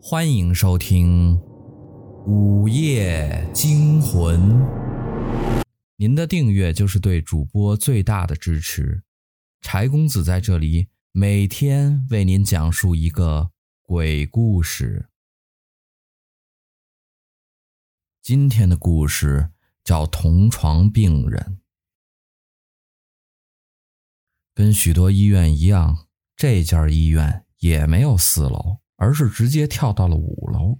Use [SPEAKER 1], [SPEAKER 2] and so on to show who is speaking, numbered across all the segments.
[SPEAKER 1] 欢迎收听《午夜惊魂》。您的订阅就是对主播最大的支持。柴公子在这里每天为您讲述一个鬼故事。今天的故事叫《同床病人》。跟许多医院一样，这家医院也没有四楼。而是直接跳到了五楼，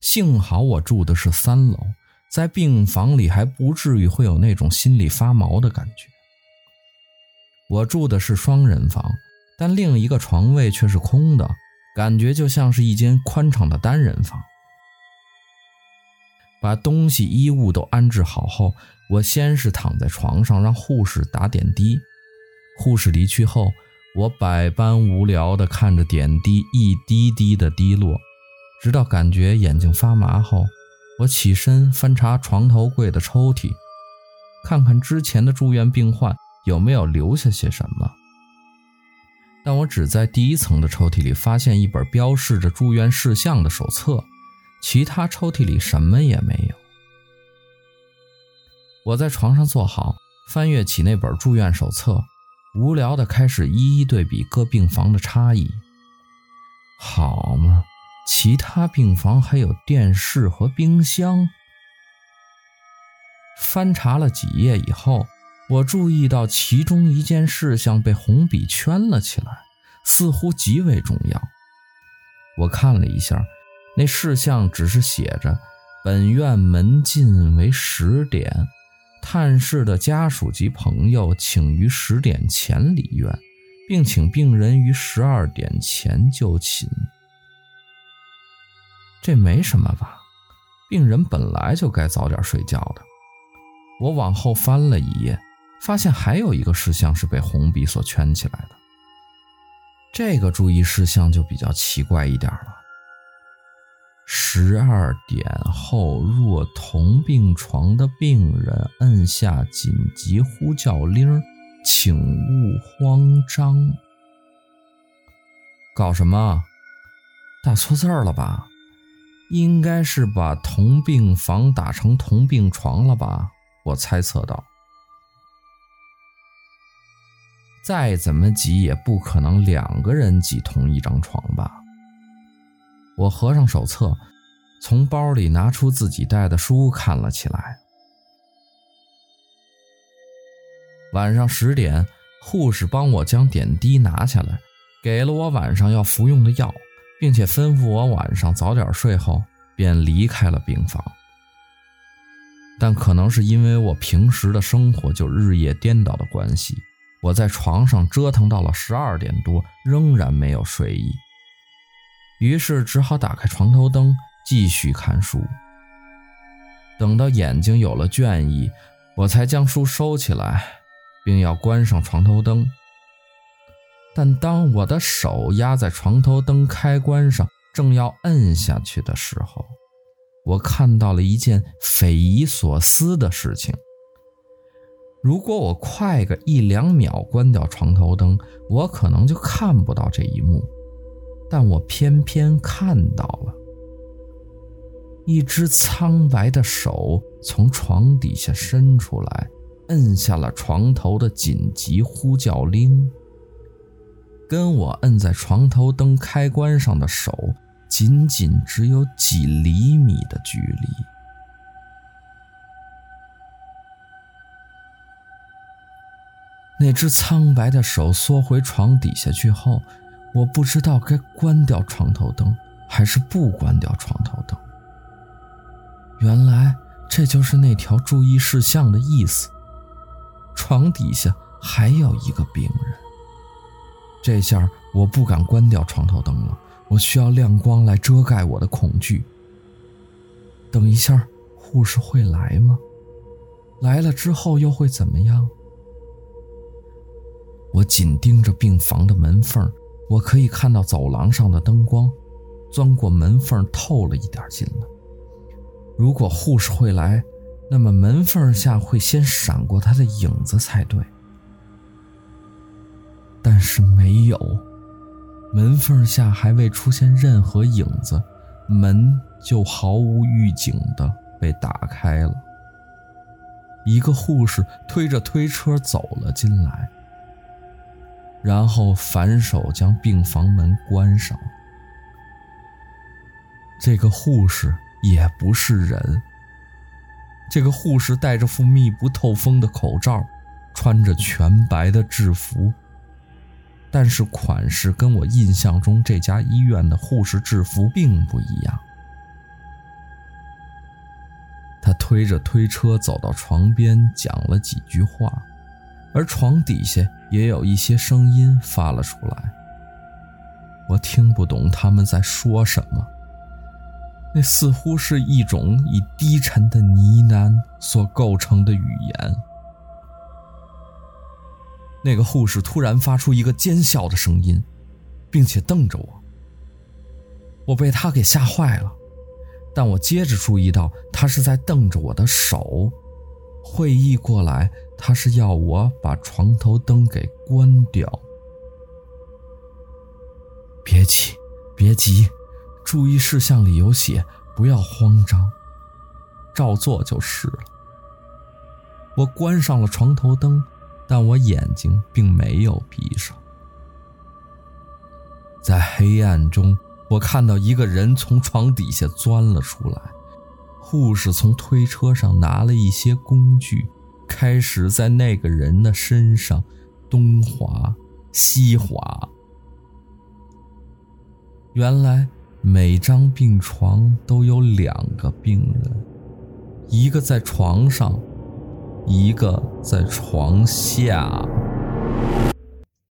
[SPEAKER 1] 幸好我住的是三楼，在病房里还不至于会有那种心里发毛的感觉。我住的是双人房，但另一个床位却是空的，感觉就像是一间宽敞的单人房。把东西衣物都安置好后，我先是躺在床上让护士打点滴，护士离去后。我百般无聊地看着点滴一滴滴的滴落，直到感觉眼睛发麻后，我起身翻查床头柜的抽屉，看看之前的住院病患有没有留下些什么。但我只在第一层的抽屉里发现一本标示着住院事项的手册，其他抽屉里什么也没有。我在床上坐好，翻阅起那本住院手册。无聊的开始一一对比各病房的差异。好嘛，其他病房还有电视和冰箱。翻查了几页以后，我注意到其中一件事项被红笔圈了起来，似乎极为重要。我看了一下，那事项只是写着“本院门禁为十点”。探视的家属及朋友，请于十点前离院，并请病人于十二点前就寝。这没什么吧？病人本来就该早点睡觉的。我往后翻了一页，发现还有一个事项是被红笔所圈起来的。这个注意事项就比较奇怪一点了。十二点后，若同病床的病人按下紧急呼叫铃，请勿慌张。搞什么？打错字了吧？应该是把同病房打成同病床了吧？我猜测道。再怎么挤也不可能两个人挤同一张床吧？我合上手册，从包里拿出自己带的书看了起来。晚上十点，护士帮我将点滴拿下来，给了我晚上要服用的药，并且吩咐我晚上早点睡后便离开了病房。但可能是因为我平时的生活就日夜颠倒的关系，我在床上折腾到了十二点多，仍然没有睡意。于是只好打开床头灯，继续看书。等到眼睛有了倦意，我才将书收起来，并要关上床头灯。但当我的手压在床头灯开关上，正要摁下去的时候，我看到了一件匪夷所思的事情。如果我快个一两秒关掉床头灯，我可能就看不到这一幕。但我偏偏看到了，一只苍白的手从床底下伸出来，摁下了床头的紧急呼叫铃。跟我摁在床头灯开关上的手，仅仅只有几厘米的距离。那只苍白的手缩回床底下去后。我不知道该关掉床头灯还是不关掉床头灯。原来这就是那条注意事项的意思。床底下还有一个病人。这下我不敢关掉床头灯了，我需要亮光来遮盖我的恐惧。等一下，护士会来吗？来了之后又会怎么样？我紧盯着病房的门缝。我可以看到走廊上的灯光，钻过门缝透了一点进来。如果护士会来，那么门缝下会先闪过他的影子才对。但是没有，门缝下还未出现任何影子，门就毫无预警的被打开了。一个护士推着推车走了进来，然后反手将病房门关上。这个护士也不是人。这个护士戴着副密不透风的口罩，穿着全白的制服，但是款式跟我印象中这家医院的护士制服并不一样。他推着推车走到床边，讲了几句话，而床底下也有一些声音发了出来。我听不懂他们在说什么。那似乎是一种以低沉的呢喃所构成的语言。那个护士突然发出一个尖笑的声音，并且瞪着我。我被他给吓坏了，但我接着注意到他是在瞪着我的手。会意过来，他是要我把床头灯给关掉。别急，别急。注意事项里有写，不要慌张，照做就是了。我关上了床头灯，但我眼睛并没有闭上。在黑暗中，我看到一个人从床底下钻了出来。护士从推车上拿了一些工具，开始在那个人的身上东划西划。原来。每张病床都有两个病人，一个在床上，一个在床下。